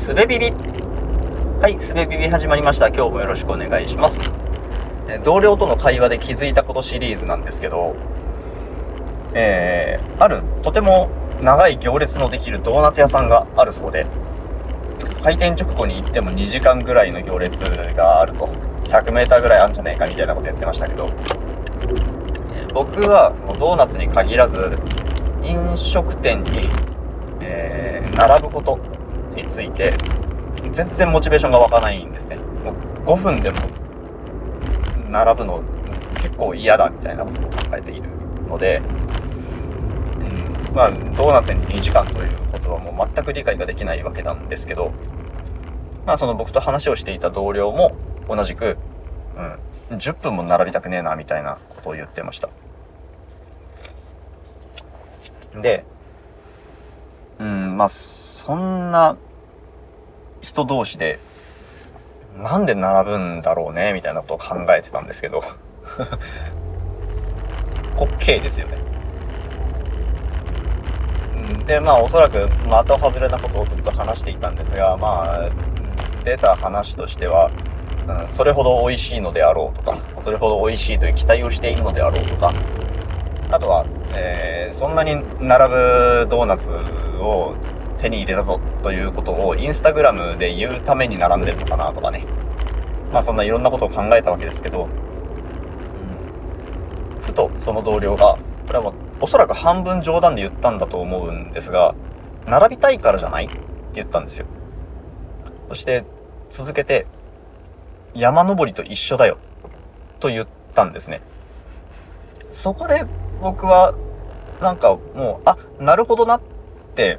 すべビビはいすべビビ始まりました。今日もよろしくお願いします。同僚との会話で気づいたことシリーズなんですけどえー、あるとても長い行列のできるドーナツ屋さんがあるそうで開店直後に行っても2時間ぐらいの行列があると。100m ぐらいあるんじゃねえかみたいなこと言ってましたけど。僕はそのドーナツに限らず飲食店に、えー、並ぶことについて全然モチベーションが湧かないんですね。もう5分でも並ぶの結構嫌だみたいなことを考えているので、うん、まあドーナツに2時間ということはもう全く理解ができないわけなんですけどまあその僕と話をしていた同僚も同じく、うん、10分も並びたくねえなみたいなことを言ってました。でうんまあそんな人同士でなんで並ぶんだろうねみたいなことを考えてたんですけど。滑稽ですよね。でまあおそらく的外れなことをずっと話していたんですがまあ出た話としては、うん、それほど美味しいのであろうとかそれほど美味しいという期待をしているのであろうとかあとは、えー、そんなに並ぶドーナツを手に入れたぞということをインスタグラムで言うために並んでるのかなとかね。まあそんないろんなことを考えたわけですけど、ふとその同僚が、これはもうおそらく半分冗談で言ったんだと思うんですが、並びたいからじゃない？って言ったんですよ。そして続けて、山登りと一緒だよと言ったんですね。そこで僕はなんかもう、あ、なるほどなって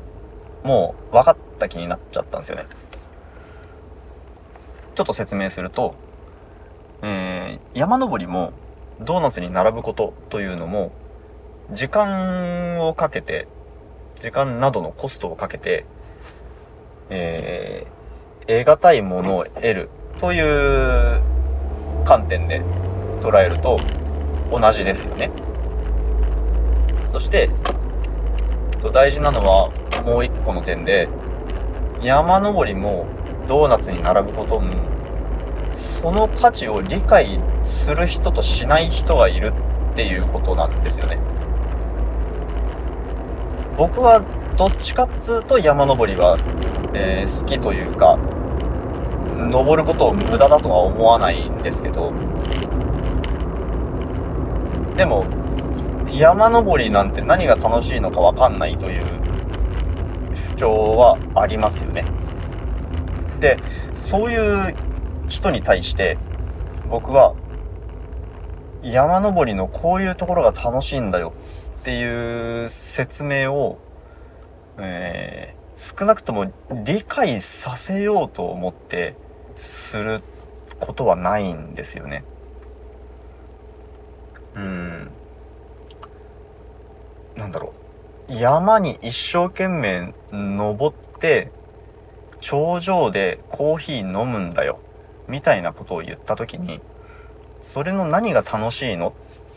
もう分かった気になっちゃったんですよね。ちょっと説明すると、えー、山登りもドーナツに並ぶことというのも、時間をかけて、時間などのコストをかけて、えー、得難いものを得るという観点で捉えると同じですよね。そして、と大事なのはもう一個の点で、山登りもドーナツに並ぶことも、その価値を理解する人としない人がいるっていうことなんですよね。僕はどっちかっつうと山登りは、えー、好きというか、登ることを無駄だとは思わないんですけど、でも、山登りなんて何が楽しいのかわかんないという主張はありますよね。で、そういう人に対して僕は山登りのこういうところが楽しいんだよっていう説明を、えー、少なくとも理解させようと思ってすることはないんですよね。うん。なんだろう山に一生懸命登って頂上でコーヒー飲むんだよみたいなことを言った時にそれの何が楽しいの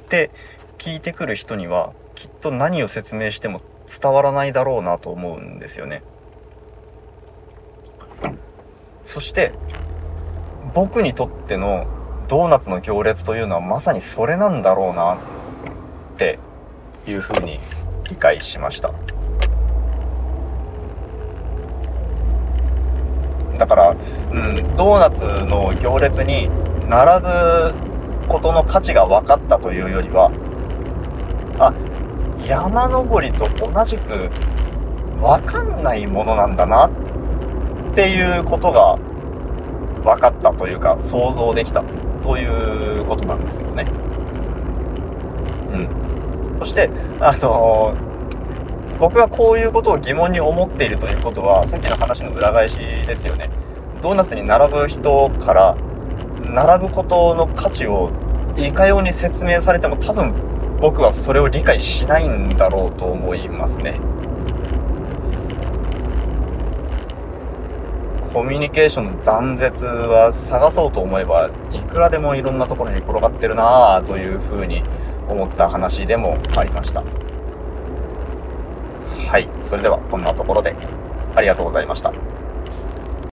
って聞いてくる人にはきっと何を説明しても伝わらないだろうなと思うんですよね。そして僕にとってのドーナツの行列というのはまさにそれなんだろうなっていうふうに理解しましただから、うん、ドーナツの行列に並ぶことの価値が分かったというよりはあ山登りと同じく分かんないものなんだなっていうことが分かったというか想像できたということなんですけどね。うん。そして、あの、僕がこういうことを疑問に思っているということは、さっきの話の裏返しですよね。ドーナツに並ぶ人から、並ぶことの価値をいかように説明されても多分僕はそれを理解しないんだろうと思いますね。コミュニケーションの断絶は探そうと思えばいくらでもいろんなところに転がってるなぁというふうに思った話でもありました。はいそれではこんなところでありがとうございました。